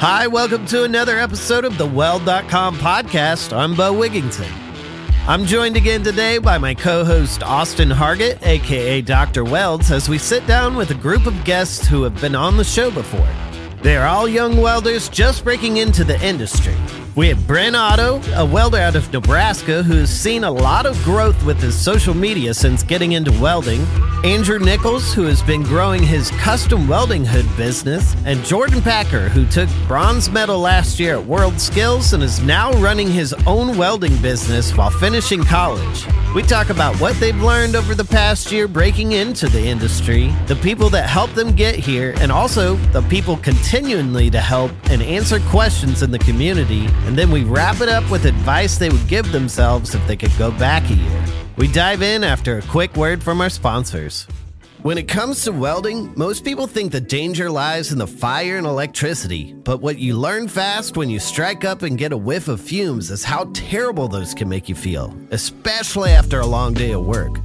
Hi, welcome to another episode of the Weld.com podcast. I'm Beau Wigington. I'm joined again today by my co host Austin Hargett, aka Dr. Welds, as we sit down with a group of guests who have been on the show before. They are all young welders just breaking into the industry. We have Bryn Otto, a welder out of Nebraska who has seen a lot of growth with his social media since getting into welding. Andrew Nichols, who has been growing his custom welding hood business. And Jordan Packer, who took bronze medal last year at World Skills and is now running his own welding business while finishing college. We talk about what they've learned over the past year breaking into the industry, the people that helped them get here, and also the people continually to help and answer questions in the community and then we wrap it up with advice they would give themselves if they could go back a year. We dive in after a quick word from our sponsors. When it comes to welding, most people think the danger lies in the fire and electricity, but what you learn fast when you strike up and get a whiff of fumes is how terrible those can make you feel, especially after a long day of work.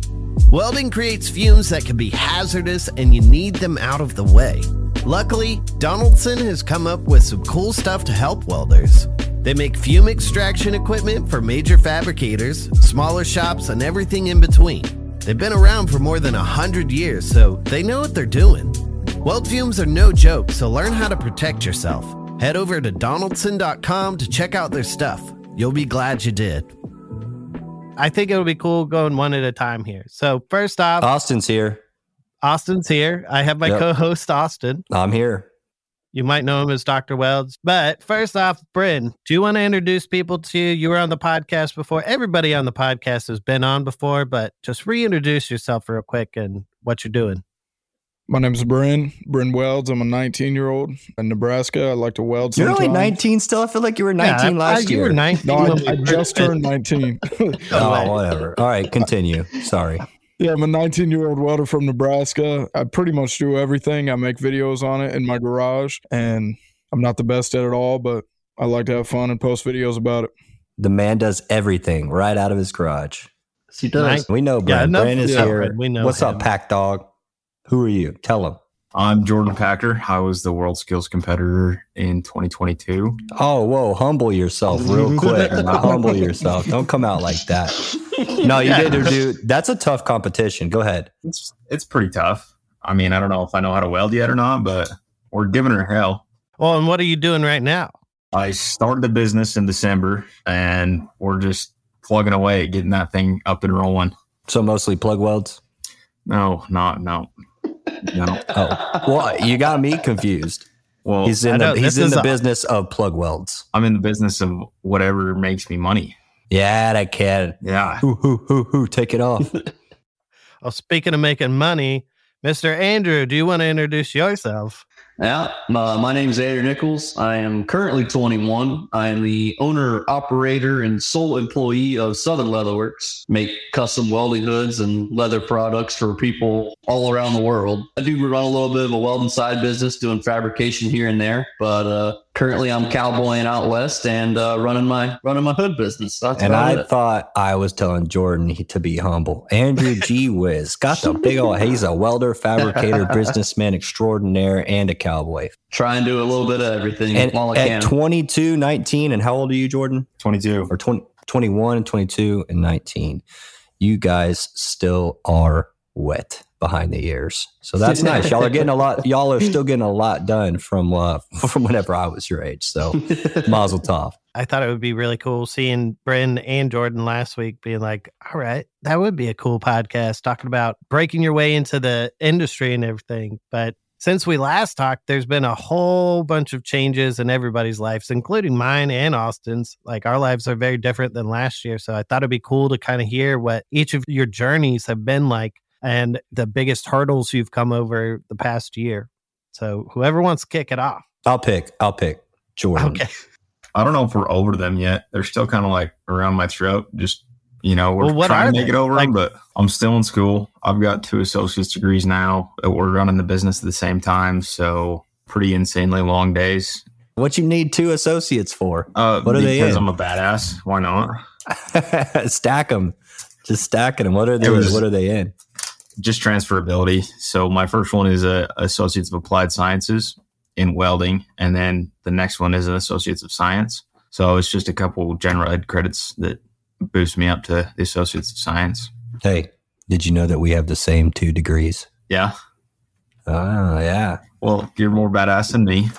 Welding creates fumes that can be hazardous and you need them out of the way. Luckily, Donaldson has come up with some cool stuff to help welders. They make fume extraction equipment for major fabricators, smaller shops, and everything in between. They've been around for more than 100 years, so they know what they're doing. Weld fumes are no joke, so learn how to protect yourself. Head over to donaldson.com to check out their stuff. You'll be glad you did. I think it'll be cool going one at a time here. So, first off, Austin's here. Austin's here. I have my Yep. co host, Austin. I'm here. You might know him as Dr. Welds. But first off, Bryn, do you want to introduce people to you? You were on the podcast before. Everybody on the podcast has been on before, but just reintroduce yourself real quick and what you're doing. My name is Bryn, Bryn Welds. I'm a 19 year old in Nebraska. I like to weld You're only 19 still. I feel like you were 19 Yeah, I- last you year. were 19. No, I, I just turned 19. Oh, whatever. All right, continue. Sorry. Yeah, I'm a 19 year old welder from Nebraska. I pretty much do everything. I make videos on it in my garage, and I'm not the best at it all, but I like to have fun and post videos about it. The man does everything right out of his garage. He does. Nice. We know Yeah, Brent. enough- Brent is yeah, here. We know What's him. up, Pack Dog? Who are you? Tell him. I'm Jordan Packer. I was the world skills competitor in 2022. Oh, whoa. Humble yourself real quick. humble yourself. Don't come out like that. No, you Yeah. did, dude. That's a tough competition. Go ahead. It's it's pretty tough. I mean, I don't know if I know how to weld yet or not, but we're giving her hell. Well, and what are you doing right now? I started the business in December, and we're just plugging away, getting that thing up and rolling. So mostly plug welds. No, not no, no. Oh, well, you got me confused. Well, He's in the he's in the a- business of plug welds. I'm in the business of whatever makes me money. Yeah, that kid. Yeah. Who who who who? Take it off. Well, oh, speaking of making money, Mr. Andrew, do you want to introduce yourself? Yeah, my, name is Andrew Nichols. I am currently 21. I am the owner, operator, and sole employee of Southern Leatherworks. Make custom welding hoods and leather products for people all around the world. I do run a little bit of a welding side business, doing fabrication here and there. But uh, currently, I'm cowboying out west and uh, running my running my hood business. That's and I it. thought I was telling Jordan he, to be humble. Andrew G. Wiz got the big old. He's a welder, fabricator, businessman extraordinaire, and a cowboy. try and do a little bit of everything And while I at can. 22, 22, 19, and how old are you, Jordan? 22. Or 20, 21 and 22 and 19. You guys still are wet behind the ears. So that's nice. Y'all are getting a lot. Y'all are still getting a lot done from uh, from whenever I was your age. So Mazel tov. I thought it would be really cool seeing Bryn and Jordan last week being like, all right, that would be a cool podcast talking about breaking your way into the industry and everything. But since we last talked, there's been a whole bunch of changes in everybody's lives, including mine and Austin's. Like our lives are very different than last year. So I thought it'd be cool to kind of hear what each of your journeys have been like and the biggest hurdles you've come over the past year. So whoever wants to kick it off. I'll pick. I'll pick Jordan. Okay. I don't know if we're over them yet. They're still kind of like around my throat. Just you know, we're Well, trying to make they? it over Like- them, but I'm still in school. I've got two associate's degrees now. We're running the business at the same time, so pretty insanely long days. What you need two associates for? Uh, What are they because? I'm a badass. Why not? stack them. Just stacking them. What are they? Was- what are they in? Just transferability. So my first one is a associates of applied sciences in welding, and then the next one is an associates of science. So it's just a couple general ed credits that boost me up to the associates of science. Hey, did you know that we have the same two degrees? Yeah. Oh yeah. Well, you're more badass than me.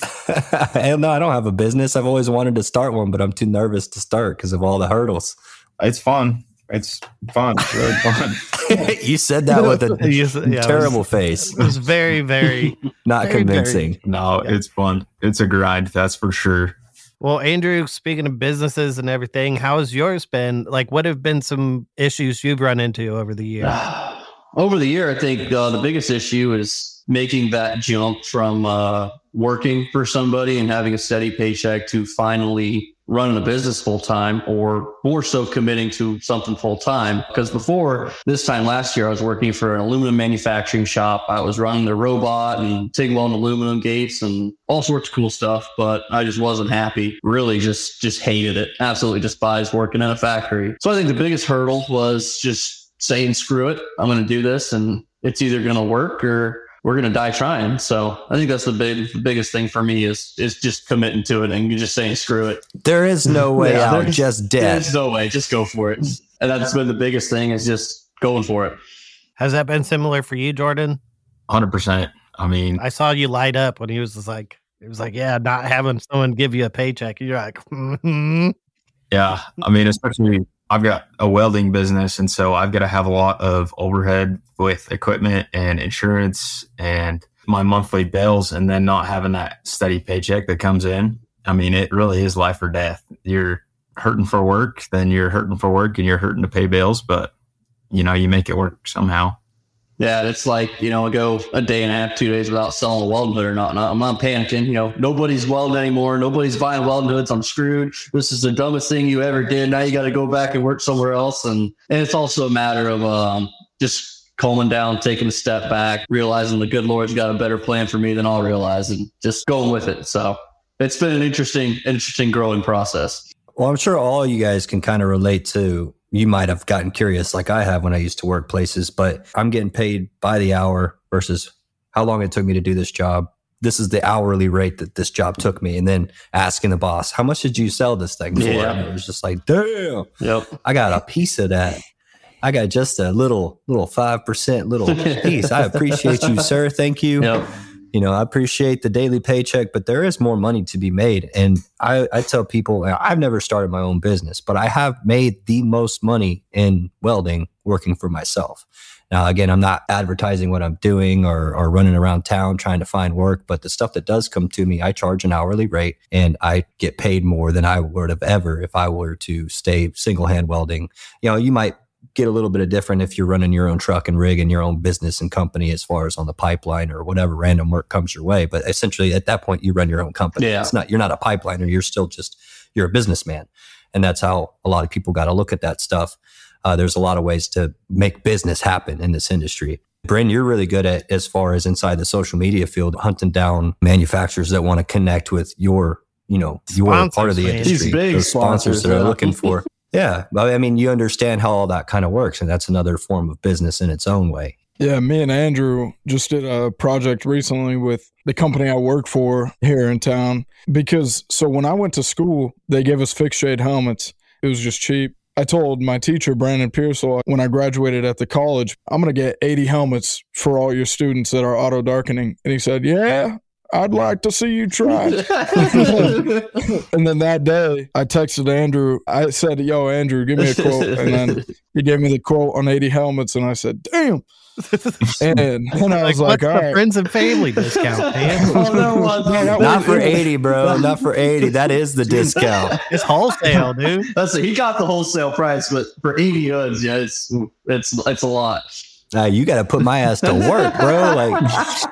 Hell no, I don't have a business. I've always wanted to start one, but I'm too nervous to start because of all the hurdles. It's fun. It's fun. It's really fun. you said that with a Yes, yeah, it was- terrible face, It was very, very not very, convincing. no, it's fun. It's a grind. That's for sure. well. Andrew, speaking of businesses and everything, how has yours been? Like, what have been some issues you've run into over the year? Over the year, I think uh, the biggest issue is making that jump from uh, working for somebody and having a steady paycheck to finally running a business full time, or more so committing to something full time. Because before this time last year, I was working for an aluminum manufacturing shop. I was running the robot and TIG welding aluminum gates and all sorts of cool stuff, but I just wasn't happy. Really, just just hated it. Absolutely despised working in a factory. So I think the biggest hurdle was just saying screw it i'm going to do this and it's either going to work or we're going to die trying so i think that's the big the biggest thing for me is is just committing to it and just saying screw it There is no way Yeah, out, just dead. there's no way just go for it and that's been the biggest thing is just going for it Has that been similar for you, Jordan? 100%. I mean, I saw you light up when he was just like, it was like, yeah, not having someone give you a paycheck. You're like, mm-hmm. yeah. I mean, especially I've got a welding business. And so I've got to have a lot of overhead with equipment and insurance and my monthly bills and then not having that steady paycheck that comes in. I mean, it really is life or death. You're hurting for work, then you're hurting for work and you're hurting to pay bills, but you know, you make it work somehow. Yeah, it's like, you know, I go a day and a half, two days without selling a welding hood or not. I'm not panicking. You know, nobody's welding anymore. Nobody's buying welding hoods. I'm screwed. This is the dumbest thing you ever did. Now you got to go back and work somewhere else. And, and it's also a matter of um, just calming down, taking a step back, realizing the good Lord's got a better plan for me than I'll realize and just going with it. So it's been an interesting, interesting growing process. Well, I'm sure all you guys can kind of relate to. You might have gotten curious like I have when I used to work places, but I'm getting paid by the hour versus how long it took me to do this job. This is the hourly rate that this job took me. And then asking the boss, how much did you sell this thing for? Yeah. And it was just like, damn, Yep. I got a piece of that. I got just a little, little 5% little piece. I appreciate you, sir. Thank you Yep. You know, I appreciate the daily paycheck, but there is more money to be made. And I, I tell people, I've never started my own business, but I have made the most money in welding working for myself. Now, again, I'm not advertising what I'm doing or, or running around town trying to find work, but the stuff that does come to me, I charge an hourly rate and I get paid more than I would have ever if I were to stay single hand welding. You know, you might get a little bit of different if you're running your own truck and rig and your own business and company as far as on the pipeline or whatever random work comes your way. But essentially at that point you run your own company. Yeah. It's not you're not a pipeliner, you're still just you're a businessman. And that's how a lot of people got to look at that stuff. Uh, there's a lot of ways to make business happen in this industry. Bryn, you're really good at as far as inside the social media field, hunting down manufacturers that want to connect with your, you know, your Sponsors, part of the man. industry. These big sponsors, sponsors, that are yeah. looking for. Yeah, I mean, you understand how all that kind of works, and that's another form of business in its own way. Yeah, me and Andrew just did a project recently with the company I work for here in town. Because so when I went to school, they gave us fixed shade helmets. It was just cheap. I told my teacher, Brandon Pearsall, when I graduated at the college, I'm going to get 80 helmets for all your students that are auto darkening. And he said, Yeah, I'd like to see you try. and then that day, I texted Andrew. I said, Yo, Andrew, give me a quote. And then he gave me the quote on 80 helmets. And I said, Damn. And then I was what's like, All the right. friends and family discount, man? Oh, no, what? No, Not for 80, bro. Not for 80. That is the discount. It's wholesale, dude. That's he got the wholesale price, but for 80 hoods, yeah, it's it's it's a lot. Uh, you got to put my ass to work, bro. Like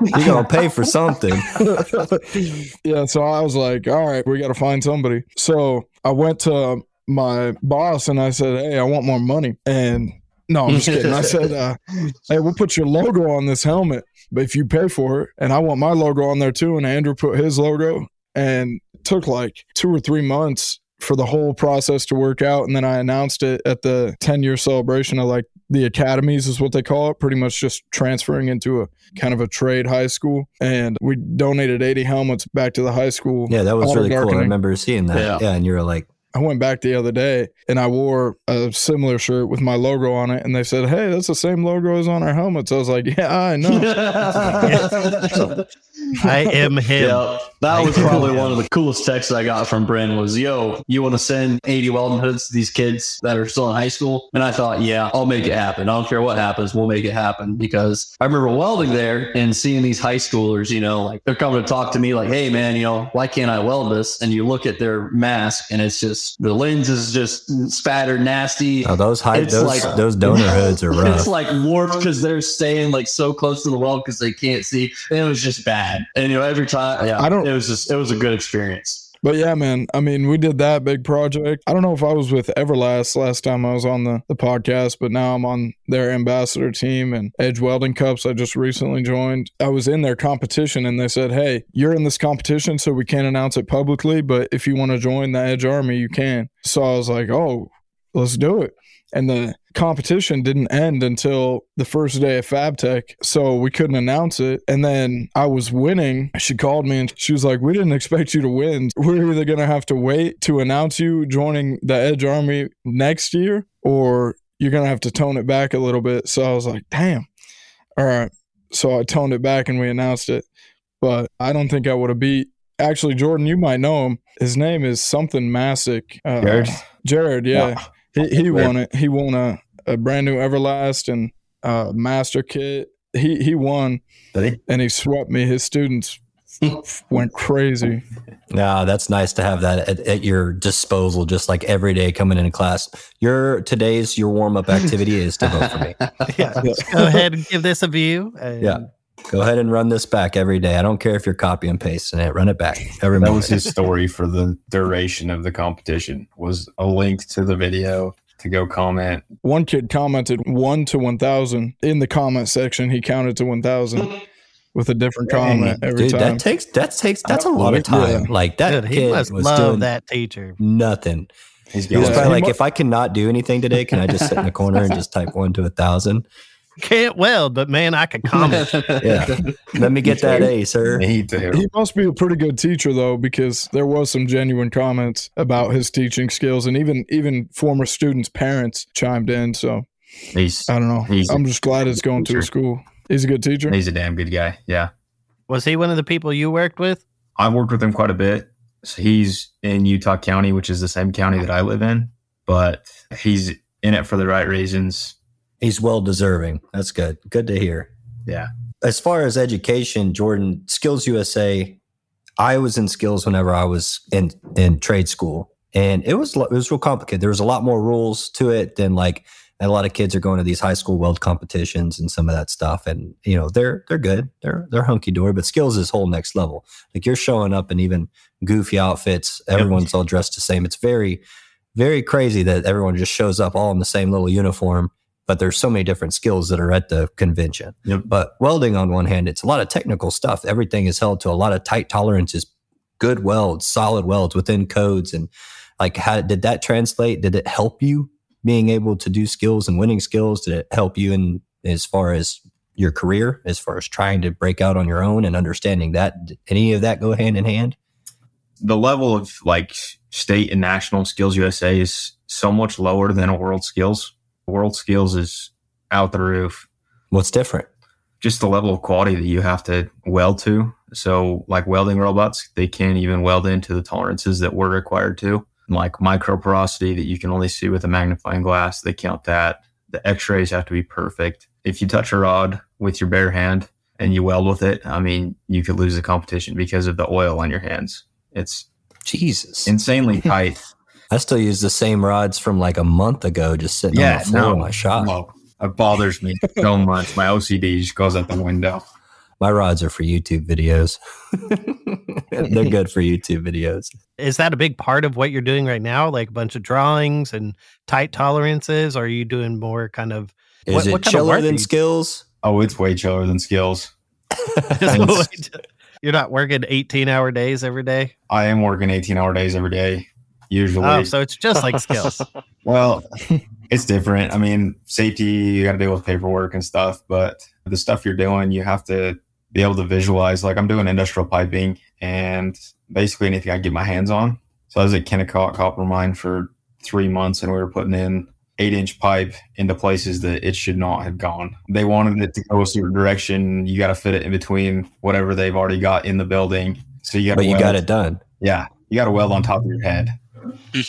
you're gonna pay for something. yeah, so I was like, all right, we got to find somebody. So I went to my boss and I said, hey, I want more money. And no, I'm just kidding. I said, uh, hey, we'll put your logo on this helmet, but if you pay for it, and I want my logo on there too. And Andrew put his logo, and it took like two or three months for the whole process to work out. And then I announced it at the 10 year celebration of like the academies, is what they call it, pretty much just transferring into a kind of a trade high school. And we donated 80 helmets back to the high school. Yeah, that was really cool. I remember seeing that. Yeah. Yeah, and you were like, I went back the other day and I wore a similar shirt with my logo on it. And they said, Hey, that's the same logo as on our helmets. I was like, Yeah, I know. I am him. Yeah, that was probably one of the coolest texts I got from Bryn was, yo, you want to send 80 welding hoods to these kids that are still in high school? And I thought, yeah, I'll make it happen. I don't care what happens. We'll make it happen because I remember welding there and seeing these high schoolers, you know, like they're coming to talk to me like, hey, man, you know, why can't I weld this? And you look at their mask and it's just, the lens is just spattered nasty. oh, those high, It's those like- those donor hoods are rough. It's like warped because they're staying like so close to the weld because they can't see. And it was just bad. And you know, every time, yeah, I don't- It was just, it was a good experience. But yeah, man, I mean, we did that big project. I don't know if I was with Everlast last time I was on the, the podcast, but now I'm on their ambassador team and Edge Welding Cups. I just recently joined. I was in their competition and they said, Hey, you're in this competition, so we can't announce it publicly, but if you want to join the Edge Army, you can. So I was like, Oh, let's do it. And the competition didn't end until the first day of FabTech. So we couldn't announce it. And then I was winning. She called me and she was like, We didn't expect you to win. We're either going to have to wait to announce you joining the Edge Army next year or you're going to have to tone it back a little bit. So I was like, Damn. All right. So I toned it back and we announced it. But I don't think I would have beat. Actually, Jordan, you might know him. His name is something Masick. Uh, Jared? Jared, yeah. He, he won it. He won a, a brand new Everlast and uh, master kit. He he won Did he? and he swept me. His students went crazy. Yeah, that's nice to have that at, at your disposal, just like every day coming into class. Your today's your warm up activity is to vote for me. Yeah. Go ahead and give this a view. and- Yeah. Go ahead and run this back every day. I don't care if you're copy and pasting it. Run it back every That morning. was his story for the duration of the competition. Was a link to the video to go comment. One kid commented one to one thousand in the comment section. He counted to one thousand with a different comment every Dude, time. that takes that takes that's a lot of Yeah. time. Like that Dude, he kid must was love doing that teacher. nothing. He's He was Yeah, probably he like, mu- if I cannot do anything today, can I just sit in the corner and just type one to a thousand? Can't weld, but man, I can comment. Yeah. Let me get that A, sir. Me too. he must be a pretty good teacher though, because there was some genuine comments about his teaching skills, and even even former students' parents chimed in. So He's I don't know. He's a I'm just glad it's going to a school. He's a good teacher. he's a damn good guy. Yeah. Was he one of the people you worked with? I've worked with him quite a bit. So he's in Utah County, which is the same county that I live in, but he's in it for the right reasons. He's well deserving. That's good. Good to hear. Yeah. As far as education, Jordan, Skills USA, I was in skills whenever I was in in trade school, and it was it was real complicated. There was a lot more rules to it than like a lot of kids are going to these high school weld competitions and some of that stuff. And you know they're they're good, they're they're hunky dory, but skills is whole next level. Like you're showing up in even goofy outfits. Everyone's all dressed the same. It's very very crazy that everyone just shows up all in the same little uniform but there's so many different skills that are at the convention. Yep. But welding, on one hand, it's a lot of technical stuff. Everything is held to a lot of tight tolerances, good welds, solid welds within codes. And like, how did that translate? Did it help you being able to do skills and winning skills? Did it help you in as far as your career, as far as trying to break out on your own and understanding that? Did any of that go hand in hand? The level of like state and national skills USA is so much lower than a world skills. World skills is out the roof. What's different? just the level of quality that you have to weld to. So, like welding robots, they can't even weld into the tolerances that we're required to. Like microporosity that you can only see with a magnifying glass, they count that. The x rays have to be perfect. If you touch a rod with your bare hand and you weld with it, I mean, you could lose the competition because of the oil on your hands. It's Jesus. insanely tight. I still use the same rods from like a month ago, just sitting on the floor of my shop. Well, It bothers me so much. My OCD just goes out the window. My rods are for YouTube videos. They're good for YouTube videos. Is that a big part of what you're doing right now? Like a bunch of drawings and tight tolerances? Or are you doing more kind of Is What- it what kind of chiller work than you- skills? Oh, it's way chiller than skills. you're not working 18 hour days every day? I am working 18 hour days every day, usually. Oh, so it's just like skills. Well, it's different. I mean, safety, you got to deal with paperwork and stuff, but the stuff you're doing, you have to be able to visualize. Like, I'm doing industrial piping and basically anything I get my hands on. So I was at Kennecott Copper Mine for three months and we were putting in eight inch pipe into places that it should not have gone. They wanted it to go a certain direction. You got to fit it in between whatever they've already got in the building. So you got But you got it done. Yeah. You got to weld on top of your head.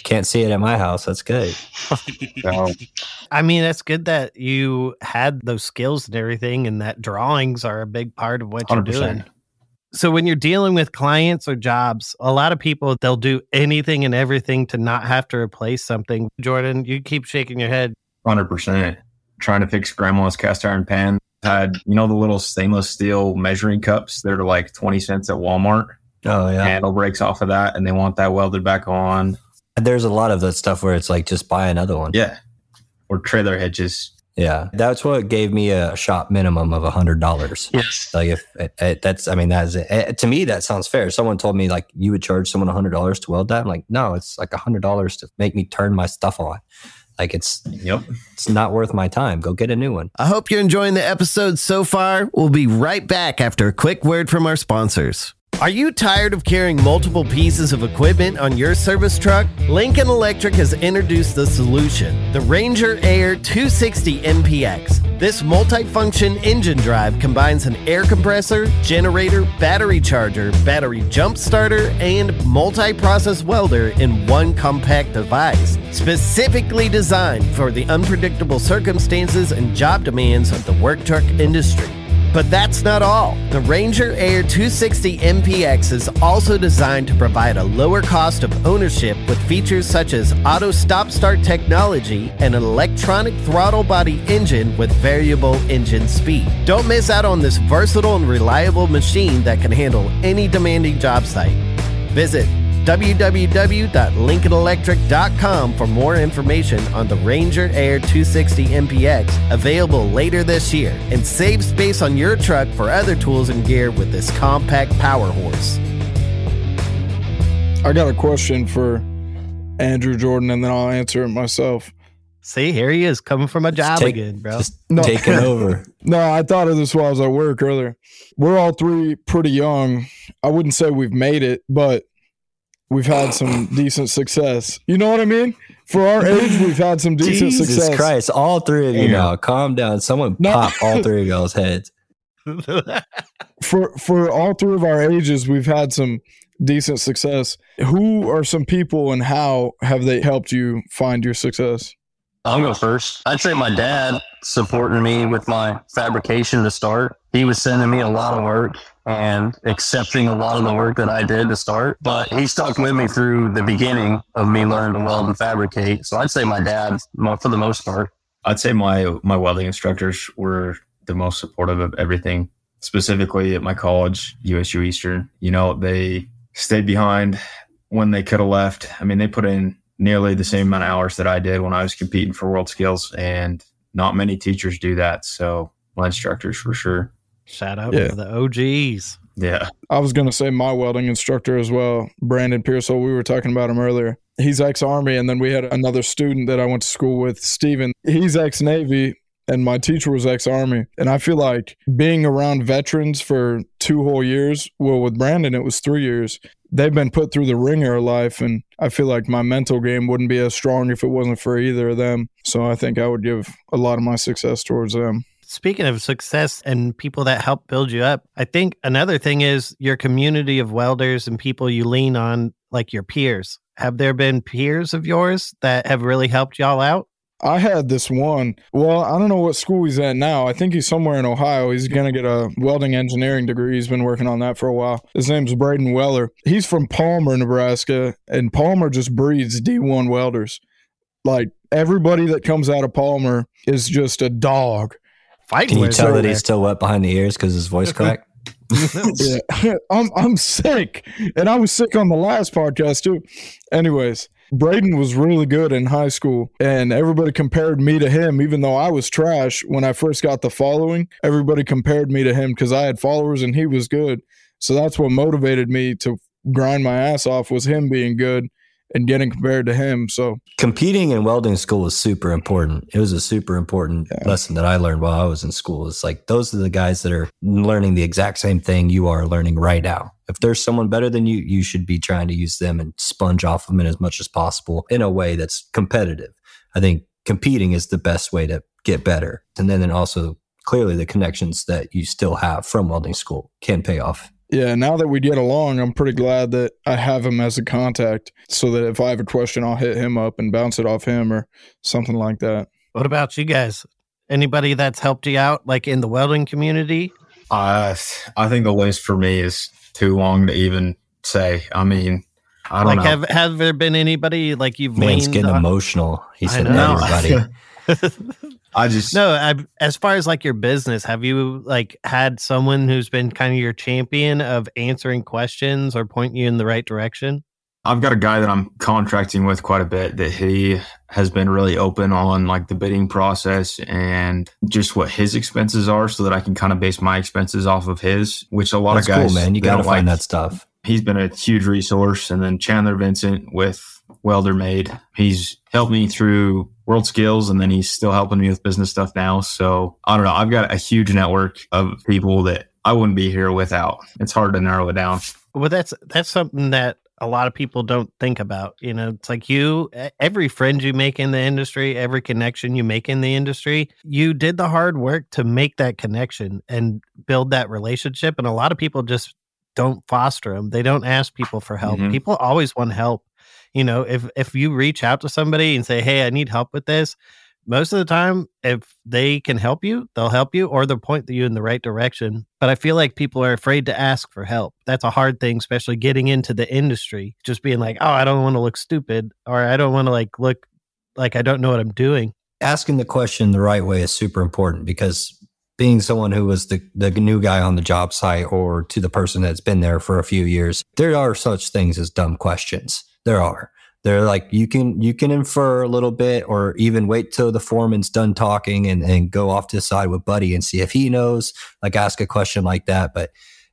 Can't see it at my house. That's good. So I mean, that's good that you had those skills and everything, and that drawings are a big part of what you're doing. So when you're dealing with clients or jobs, a lot of people they'll do anything and everything to not have to replace something. Jordan, you keep shaking your head. Hundred percent. Trying to fix grandma's cast iron pan. Had you know the little stainless steel measuring cups? They're like twenty cents at Walmart. Oh yeah. Handle breaks off of that, and they want that welded back on. There's a lot of that stuff where it's like just buy another one. Yeah, or trailer hitches. Yeah. That's what gave me a shop minimum of a hundred dollars. Yes. Like if it, it, that's, I mean, that's it. to me that sounds fair. Someone told me like you would charge someone a hundred dollars to weld that. I'm like, no, it's like a hundred dollars to make me turn my stuff on. Like it's Yep. it's not worth my time. Go get a new one. I hope you're enjoying the episode so far. We'll be right back after a quick word from our sponsors. Are you tired of carrying multiple pieces of equipment on your service truck? Lincoln Electric has introduced the solution the Ranger Air 260 MPX. This multi-function engine drive combines an air compressor, generator, battery charger, battery jump starter, and multi-process welder in one compact device, specifically designed for the unpredictable circumstances and job demands of the work truck industry. But that's not all. The Ranger Air 260 MPX is also designed to provide a lower cost of ownership with features such as auto stop start technology and an electronic throttle body engine with variable engine speed. Don't miss out on this versatile and reliable machine that can handle any demanding job site. Visit www.lincolnelectric.com for more information on the Ranger Air 260 MPX available later this year and save space on your truck for other tools and gear with this compact power horse. I got a question for Andrew Jordan, and then I'll answer it myself. See, here he is coming from a job take- again, bro. Just No. taking over. No, I thought of this while I was at work earlier. We're all three pretty young. I wouldn't say we've made it, but we've had some decent success. You know what I mean? For our age, we've had some decent Jesus success. Jesus Christ! All three of you Yeah. now, calm down. Someone No. pop all three of y'all's heads. For for all three of our ages, we've had some decent success. Who are some people, and how have they helped you find your success? I'll go first. I'd say my dad supporting me with my fabrication to start. He was sending me a lot of work and accepting a lot of the work that I did to start. But he stuck with me through the beginning of me learning to weld and fabricate. So I'd say my dad, for the most part. I'd say my my welding instructors were the most supportive of everything. Specifically at my college, USU Eastern. You know, they stayed behind when they could have left. I mean, they put in nearly the same amount of hours that I did when I was competing for world skills, and not many teachers do that. So my instructors for sure. Shout out Yeah. to the OGs. Yeah. I was going to say my welding instructor as well, Brandon Pearsall. We were talking about him earlier. He's ex Army. And then we had another student that I went to school with, Steven. He's ex Navy, and my teacher was ex Army. And I feel like being around veterans for two whole years, well, with Brandon, it was three years. They've been put through the ringer of life. And I feel like my mental game wouldn't be as strong if it wasn't for either of them. So I think I would give a lot of my success towards them. Speaking of success and people that help build you up, I think another thing is your community of welders and people you lean on, like your peers. Have there been peers of yours that have really helped y'all out? I had this one. Well, I don't know what school he's at now. I think he's somewhere in Ohio. He's going to get a welding engineering degree. He's been working on that for a while. His name's Braden Weller. He's from Palmer, Nebraska, and Palmer just breeds D1 welders. Like everybody that comes out of Palmer is just a dog. Fighting Can you tell that there. he's still wet behind the ears because his voice cracked? yeah. I'm I'm sick. And I was sick on the last podcast too. Anyways, Braden was really good in high school and everybody compared me to him even though I was trash when I first got the following. Everybody compared me to him cuz I had followers and he was good. So that's what motivated me to grind my ass off was him being good and getting compared to him. So Competing in welding school was super important. It was a super important Yeah. lesson that I learned while I was in school. It's like those are the guys that are learning the exact same thing you are learning right now. If there's someone better than you, you should be trying to use them and sponge off them as much as possible in a way that's competitive. I think competing is the best way to get better. And then, then also clearly the connections that you still have from welding school can pay off. Yeah, now that we get along, I'm pretty glad that I have him as a contact so that if I have a question, I'll hit him up and bounce it off him or something like that. What about you guys? Anybody that's helped you out, like in the welding community? I I think the list for me is too long to even say. I mean, I don't Like, know. have have there been anybody like you've Man's leaned getting on? emotional. He said, know. everybody. I just no, I, as far as like your business, have you like had someone who's been kind of your champion of answering questions or pointing you in the right direction? I've got a guy that I'm contracting with quite a bit that he has been really open on like the bidding process and just what his expenses are so that I can kind of base my expenses off of his, which a lot That's of guys cool, man. You got to find like. that stuff. He's been a huge resource. And then Chandler Vincent with Welder Made, he's helped me through world skills and then he's still helping me with business stuff now. So I don't know. I've got a huge network of people that I wouldn't be here without. It's hard to narrow it down. Well, that's that's something that a lot of people don't think about. You know, it's like you, every friend you make in the industry, every connection you make in the industry, you did the hard work to make that connection and build that relationship. And a lot of people just don't foster them. They don't ask people for help. Mhm. People always want help. You know, if if you reach out to somebody and say, "Hey, I need help with this," most of the time, if they can help you, they'll help you or they'll point you in the right direction. But I feel like people are afraid to ask for help. That's a hard thing, especially getting into the industry. Just being like, oh, I don't want to look stupid or I don't want to like look like I don't know what I'm doing. asking the question the right way is super important because being someone who was the, the new guy on the job site or to the person that's been there for a few years, there are such things as dumb questions. There are. They're like you can you can infer a little bit or even wait till the foreman's done talking and, and go off to the side with Buddy and see if he knows, like ask a question like that. But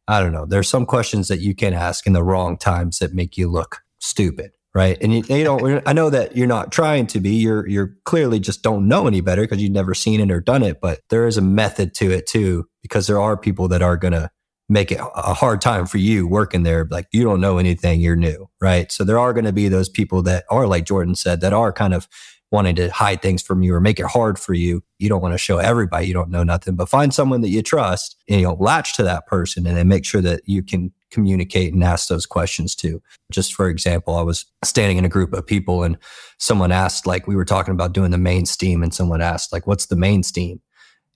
I don't know. There's some questions that you can ask in the wrong times that make you look stupid right? And you, you know, I know that you're not trying to be. You're you're clearly just don't know any better because you've never seen it or done it. But there is a method to it too, because there are people that are gonna make it a hard time for you working there. Like you don't know anything, you're new, right? So there are going to be those people that are like Jordan said that are kind of wanting to hide things from you or make it hard for you. You don't want to show everybody you don't know nothing, but find someone that you trust and you know, latch to that person and then make sure that you can communicate and ask those questions too. Just for example, I was standing in a group of people and someone asked, like, we were talking about doing the main steam, and someone asked, like, what's the main steam?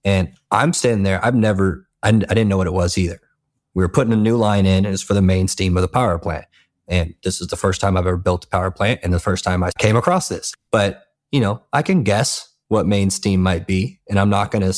And I'm standing there, I've never, I, I didn't know what it was either. We were putting a new line in, and it's for the main steam of the power plant. And this is the first time I've ever built a power plant and the first time I came across this. But, you know, I can guess what main steam might be, and I'm not going to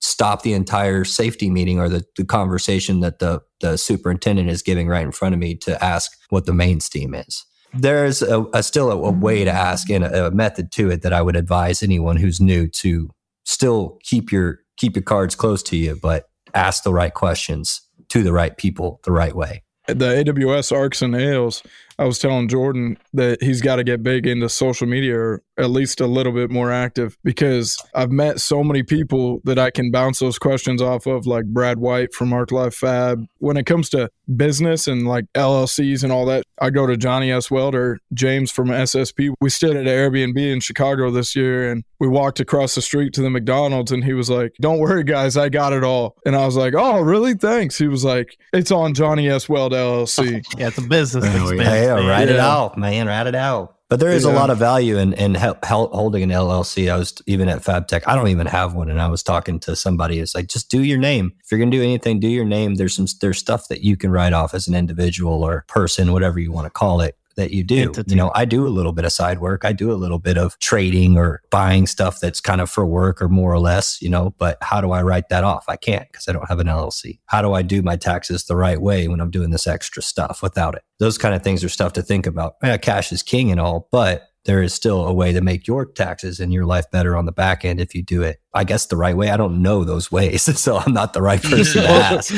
stop the entire safety meeting or the, the conversation that the, the superintendent is giving right in front of me to ask what the main steam is. There's a, a still a, a, way to ask and a, a method to it that I would advise anyone who's new to still keep your keep your cards close to you, but ask the right questions to the right people the right way. The AWS arcs and ales, I was telling Jordan that he's got to get big into social media or at least a little bit more active because I've met so many people that I can bounce those questions off of, like Brad White from Arc Life Fab. When it comes to business and like LLCs and all that, I go to Johnny S. Welder, James from SSP. We stayed at an Airbnb in Chicago this year and we walked across the street to the McDonald's and he was like, Don't worry, guys, I got it all. And I was like, Oh, really? Thanks. He was like, It's on Johnny S. Weld LLC. Yeah, it's a business Oh, expense. Yeah. Yeah, man. write it Yeah. out, man. Write it out. But there is a lot of value in in hel- holding an LLC. I was even at FabTech. I don't even have one, and I was talking to somebody. It's like just do your name. If you're gonna do anything, do your name. There's some there's stuff that you can write off as an individual or person, whatever you want to call it. That you do. Entity. You know, I do a little bit of side work. I do a little bit of trading or buying stuff that's kind of for work or more or less, you know, but how do I write that off? I can't because I don't have an LLC. How do I do my taxes the right way when I'm doing this extra stuff without it? Those kind of things are stuff to think about. Yeah, cash is king and all, but there is still a way to make your taxes and your life better on the back end if you do it, I guess, the right way. I don't know those ways. So I'm not the right person to ask.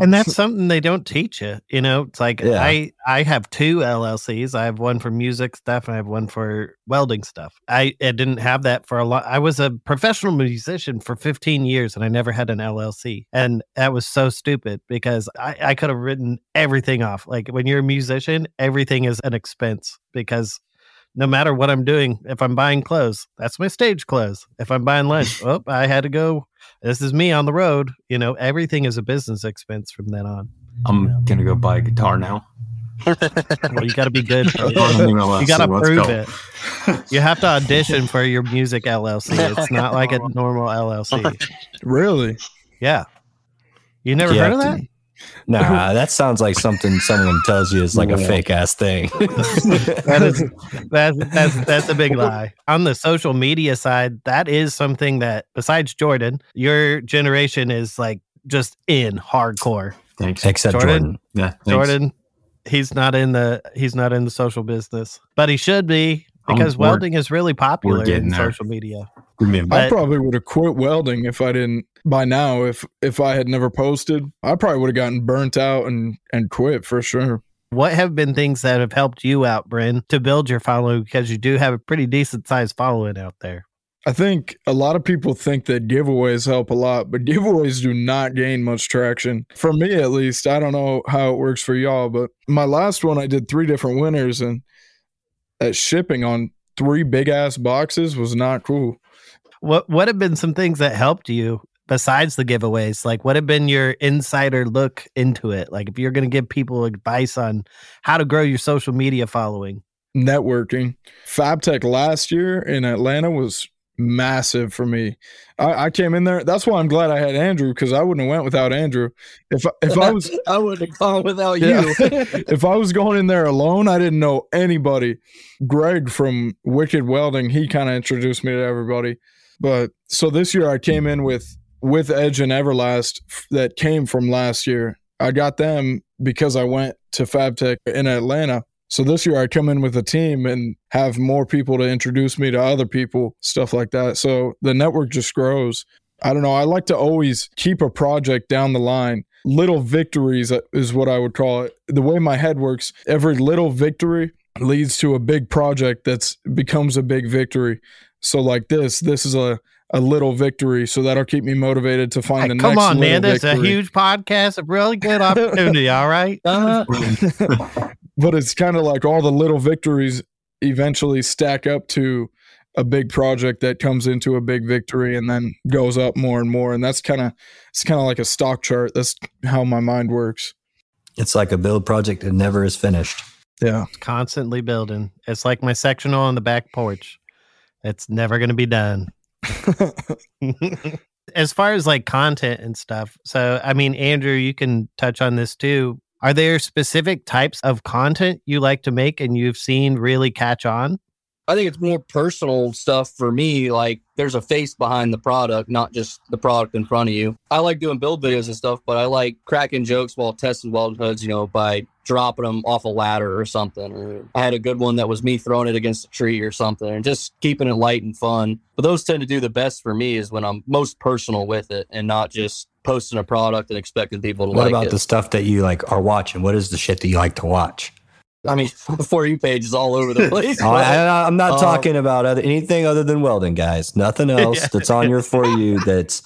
and that's something they don't teach you. You know, it's like Yeah. I I have two LLCs. I have one for music stuff and I have one for welding stuff. I, I didn't have that for a lot. I was a professional musician for 15 years and I never had an LLC. And that was so stupid because I, I could have written everything off. Like when you're a musician, everything is an expense because no matter what I'm doing, if I'm buying clothes, that's my stage clothes. If I'm buying lunch, oh, I had to go. This is me on the road. You know, everything is a business expense from then on. I'm gonna go buy a guitar now. Well, you got to be good. You You got to prove it. You have to audition for your music LLC. It's not like a normal LLC. Really? Yeah. You never You heard of that? to- Nah, that sounds like something someone tells you is like a fake ass thing. That is that's that's that's a big lie. On the social media side, that is something that besides Jordan, your generation is like just in hardcore. Thanks. Except Jordan? Jordan. Yeah. thanks. Jordan, he's not in the he's not in the social business, but he should be because we're- welding is really popular in there. social media. Give me a I But- probably would have quit welding if I didn't by now. If if I had never posted, I probably would have gotten burnt out and and quit for sure. What have been things that have helped you out, Bryn, to build your following? Because you do have a pretty decent sized following out there. I think a lot of people think that giveaways help a lot, but giveaways do not gain much traction. For me, at least, I don't know how it works for y'all, but my last one, I did three different winners, and that shipping on three big ass boxes was not cool. What what have been some things that helped you besides the giveaways? Like what have been your insider look into it? Like if you're going to give people advice on how to grow your social media following. networking. FabTech last year in Atlanta was massive for me. I, I came in there. That's why I'm glad I had Andrew because I wouldn't have went without Andrew. If I- if I was I wouldn't have gone without Yeah. you. if I was going in there alone, I didn't know anybody. Greg from Wicked Welding, he kind of introduced me to everybody. But so this year I came in with with Edge and Everlast that came from last year. I got them because I went to FabTech in Atlanta. So this year I come in with a team and have more people to introduce me to other people, stuff like that. So the network just grows. I don't know. I like to always keep a project down the line. Little victories is what I would call it. The way my head works, every little victory leads to a big project that's becomes a big victory. So like this, this is a a little victory, so that'll keep me motivated to find the Hey, come next. on, man. little That's a huge podcast, a really good opportunity. all right. Uh, but it's kind of like all the little victories eventually stack up to a big project that comes into a big victory and then goes up more and more and that's kind of it's kind of like a stock chart that's how my mind works It's like a build project that never is finished. yeah it's Constantly building. It's like my sectional on the back porch. It's never going to be done. as far as like content and stuff so i mean andrew you can touch on this too are there specific types of content you like to make and you've seen really catch on I think it's more personal stuff for me. Like there's a face behind the product, not just the product in front of you. I like doing build videos and stuff, but I like cracking jokes while testing welding hoods, you know, by dropping them off a ladder or something. Or I had a good one that was me throwing it against a tree or something and just keeping it light and fun. But those tend to do the best for me is when I'm most personal with it and not just posting a product and expecting people to like it. What like about it. the stuff that you like are watching? What is the shit that you like to watch? I mean, For You page is all over the place. Oh, I, am not um, talking about other, anything other than welding, guys. Nothing else that's on your for you that's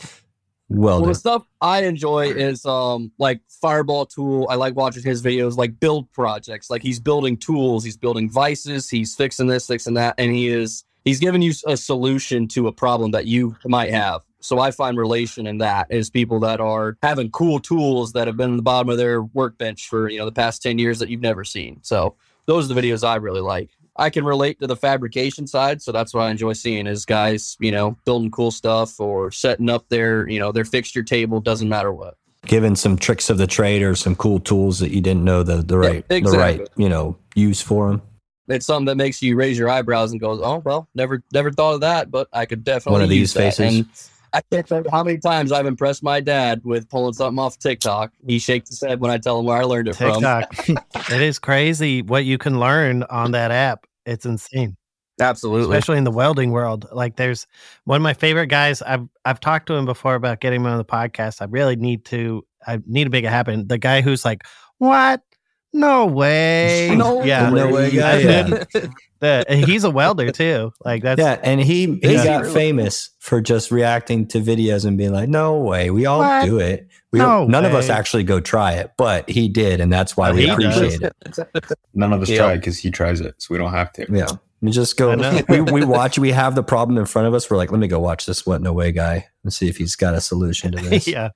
Well, welding. the stuff I enjoy is um like Fireball Tool. I like watching his videos, like build projects. Like he's building tools, he's building vices, he's fixing this, fixing that, and he is he's giving you a solution to a problem that you might have. So I find relation in that is people that are having cool tools that have been in the bottom of their workbench for you know the past ten years that you've never seen. So those are the videos I really like. I can relate to the fabrication side, so that's what I enjoy seeing is guys, you know, building cool stuff or setting up their, you know, their fixture table. Doesn't matter what. giving some tricks of the trade or some cool tools that you didn't know the the Yeah, right the right you know use for them. It's something that makes you raise your eyebrows and goes, "Oh well, never never thought of that, but I could definitely One of use these that." faces. I can't tell you how many times I've impressed my dad with pulling something off TikTok. He shakes his head when I tell him where I learned it from. TikTok. it is crazy what you can learn on that app. It's insane. Absolutely. especially in the welding world. Like there's one of my favorite guys. I've I've talked to him before about getting him on the podcast. I really need to. I need to make it happen. The guy who's like, "What? No way! No yeah, No way guy, I've yeah. been- the- and he's a welder too. Like that's yeah, and he he Yeah. got Really? famous for just reacting to videos and being like, "No way, we all What? do it." We No don't, none of us actually go try it, but he did, and that's why But we he does. appreciate it. None of us Yeah. try because he tries it, so we don't have to. Yeah, we just go. We we watch. We have the problem in front of us. We're like, let me go watch this what no way guy and see if he's got a solution to this. yeah.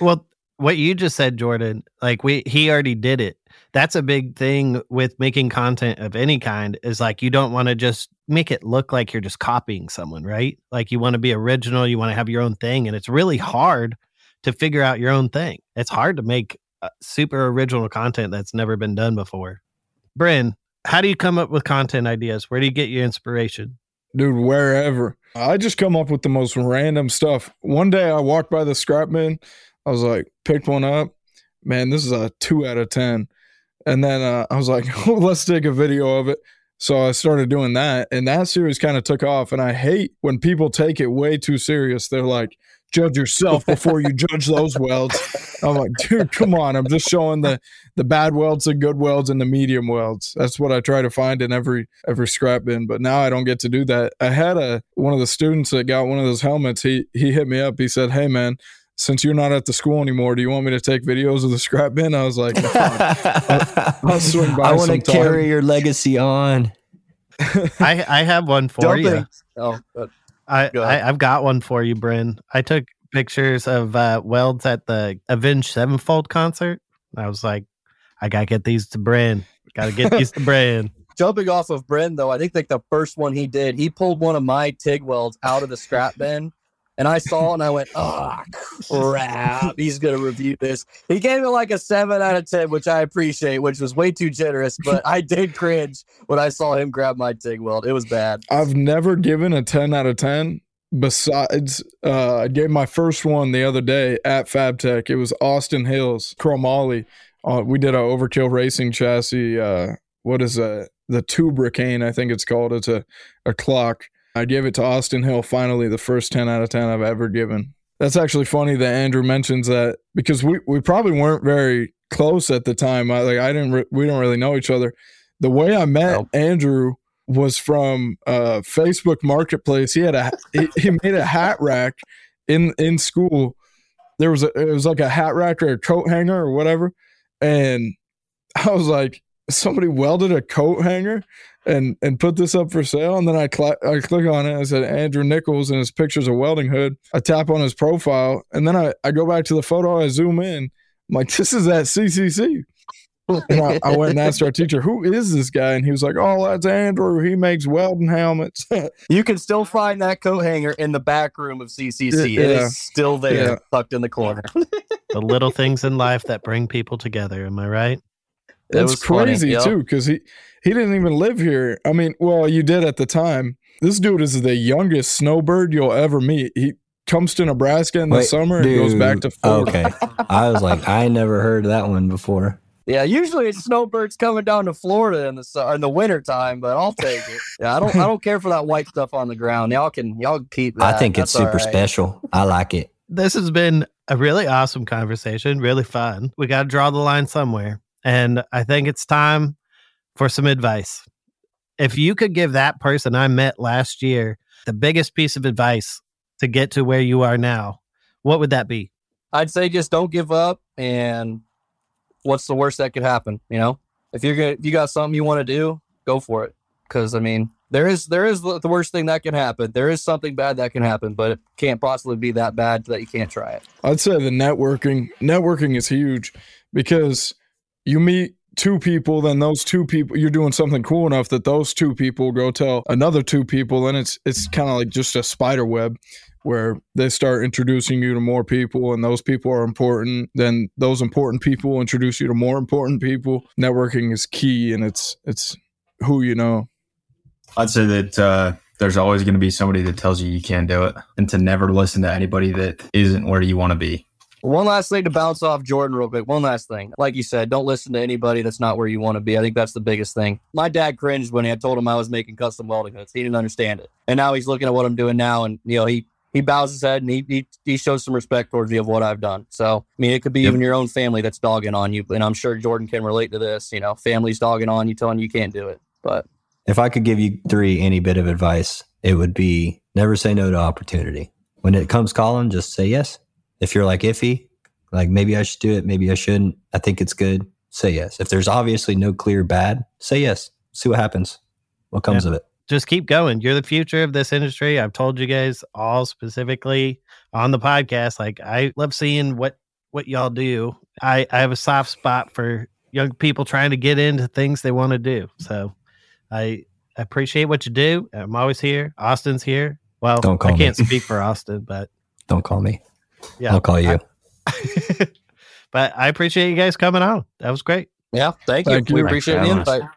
Well, what you just said, Jordan, like we he already did it. That's a big thing with making content of any kind is like you don't want to just make it look like you're just copying someone, right? Like you want to be original, you want to have your own thing and it's really hard to figure out your own thing. It's hard to make uh, super original content that's never been done before. Bryn, how do you come up with content ideas? Where do you get your inspiration? dude wherever i just come up with the most random stuff one day i walked by the scrap bin i was like picked one up. Man this is a two out of ten. And then uh, i was like let's take a video of it. So i started doing that and that series kind of took off. And i hate when people take it way too serious. They're like judge yourself before you judge those welds. I'm like dude come on. I'm just showing the the bad welds the good welds and the medium welds. That's what i try to find in every every scrap bin. But now i don't get to do that. I had a one of the students that got one of those helmets. He he hit me up. He said hey man since you're not at the school anymore do you want me to take videos of the scrap bin i was like I'll swing by I want to carry your legacy on. I I have one for you. Jumping. Oh, good. I, Go I I've got one for you, Bryn. I took pictures of uh, welds at the Avenged Sevenfold concert. I was like, I gotta get these to Bryn. Gotta get these to Bryn. Jumping off of Bryn though, I think like the first one he did, he pulled one of my TIG welds out of the scrap bin. And I saw and I went, oh crap, he's gonna review this. He gave it like a seven out of ten, which I appreciate, which was way too generous, but I did cringe when I saw him grab my TIG weld. It was bad. I've never given a 10 out of 10. Besides, uh, I gave my first one the other day at FabTech. It was Austin Hills Chromoly. Uh, we did a Overkill Racing chassis. Uh, what is that? The Tubricane, I think it's called. It's a, a clock. I gave it to Austin Hill finally, the first 10 out of 10 I've ever given. That's actually funny that Andrew mentions that because we, we probably weren't very close at the time. I, like I didn't, re- we don't really know each other. The way I met Nope. Andrew was from uh, Facebook Marketplace. He had a he, he made a hat rack in in school. There was a it was like a hat rack or a coat hanger or whatever, and I was like, somebody welded a coat hanger and and put this up for sale. And then I cl- I click on it. I said Andrew Nichols and his pictures of welding hood. I tap on his profile, and then I I go back to the photo. I zoom in. I'm like, this is at CCC. And I, I went and asked our teacher, who is this guy? And he was like, oh, that's Andrew. He makes welding helmets. You can still find that coat hanger in the back room of CCC. It Yeah. is still there, Yeah. tucked in the corner. The little things in life that bring people together. Am I right? That's was crazy yeah. too, because he he didn't even live here. I mean, well, you did at the time. This dude is the youngest snowbird you'll ever meet. He comes to Nebraska in the Wait, summer and goes back to Florida. Okay, I was like, I never heard that one before. Yeah, usually it's snowbirds coming down to Florida in the in the winter time, but I'll take it. Yeah, I don't I don't care for that white stuff on the ground. Y'all can y'all keep that. I think it's That's all super right. special. I like it. This has been a really awesome conversation, really fun. We got to draw the line somewhere. And I think it's time for some advice. If you could give that person I met last year the biggest piece of advice to get to where you are now, what would that be? I'd say just don't give up and what's the worst that could happen, you know? If you're gonna if you got something you want to do, go for it. Cause I mean, there is there is the the worst thing that can happen. There is something bad that can happen, but it can't possibly be that bad that you can't try it. I'd say the networking networking is huge because you meet two people, then those two people you're doing something cool enough that those two people go tell another two people, and it's it's kind of like just a spider web. where they start introducing you to more people and those people are important then those important people introduce you to more important people networking is key and it's it's who you know I'd say that uh, there's always going to be somebody that tells you you can't do it, and to never listen to anybody that isn't where you want to be. One last thing to bounce off Jordan real quick. One last thing. Like you said, don't listen to anybody that's not where you want to be. I think that's the biggest thing. My dad cringed when I told him I was making custom welding hoods. He didn't understand it. And now he's looking at what I'm doing now and you know, he he bows his head and he he, he shows some respect towards me of what I've done. So I mean it could be Yep. even your own family that's dogging on you. And I'm sure Jordan can relate to this. You know, families dogging on you, telling you you can't do it. But If I could give you three any bit of advice, it would be never say no to opportunity. When it comes calling, just say yes. If you're like iffy, like maybe I should do it, maybe I shouldn't, I think it's good, say yes. If there's obviously no clear bad, say yes. See what happens. What comes of it. Just keep going. You're the future of this industry. I've told you guys all specifically on the podcast. Like I love seeing what what y'all do. I I have a soft spot for young people trying to get into things they want to do. So I appreciate what you do. I'm always here. Austin's here. Well, Don't call I can't me. speak for Austin, but Don't call me. Yeah, I'll call you. but I appreciate you guys coming on. That was great. yeah, thank you. Thank We you. appreciate the Thanks for invite.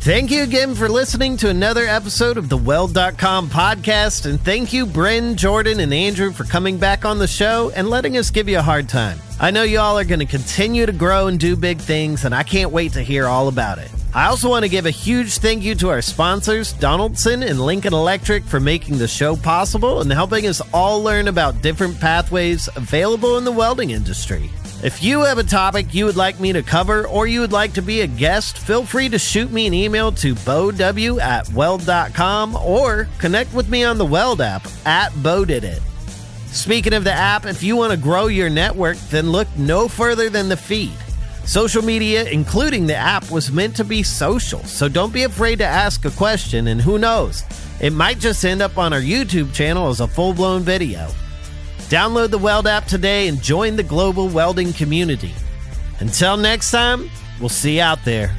Thank you again for listening to another episode of the Weld.com podcast. And thank you, Bryn, Jordan, and Andrew for coming back on the show and letting us give you a hard time. I know y'all are going to continue to grow and do big things, and I can't wait to hear all about it. I also want to give a huge thank you to our sponsors, Donaldson and Lincoln Electric, for making the show possible and helping us all learn about different pathways available in the welding industry. If you have a topic you would like me to cover or you would like to be a guest, feel free to shoot me an email to beauw at weld.com or connect with me on the Weld app at beaudidit. Speaking of the app, if you want to grow your network, then look no further than the feed. Social media, including the app, was meant to be social, so don't be afraid to ask a question, and who knows, it might just end up on our YouTube channel as a full blown video. Download the Weld app today and join the global welding community. Until next time, we'll see you out there.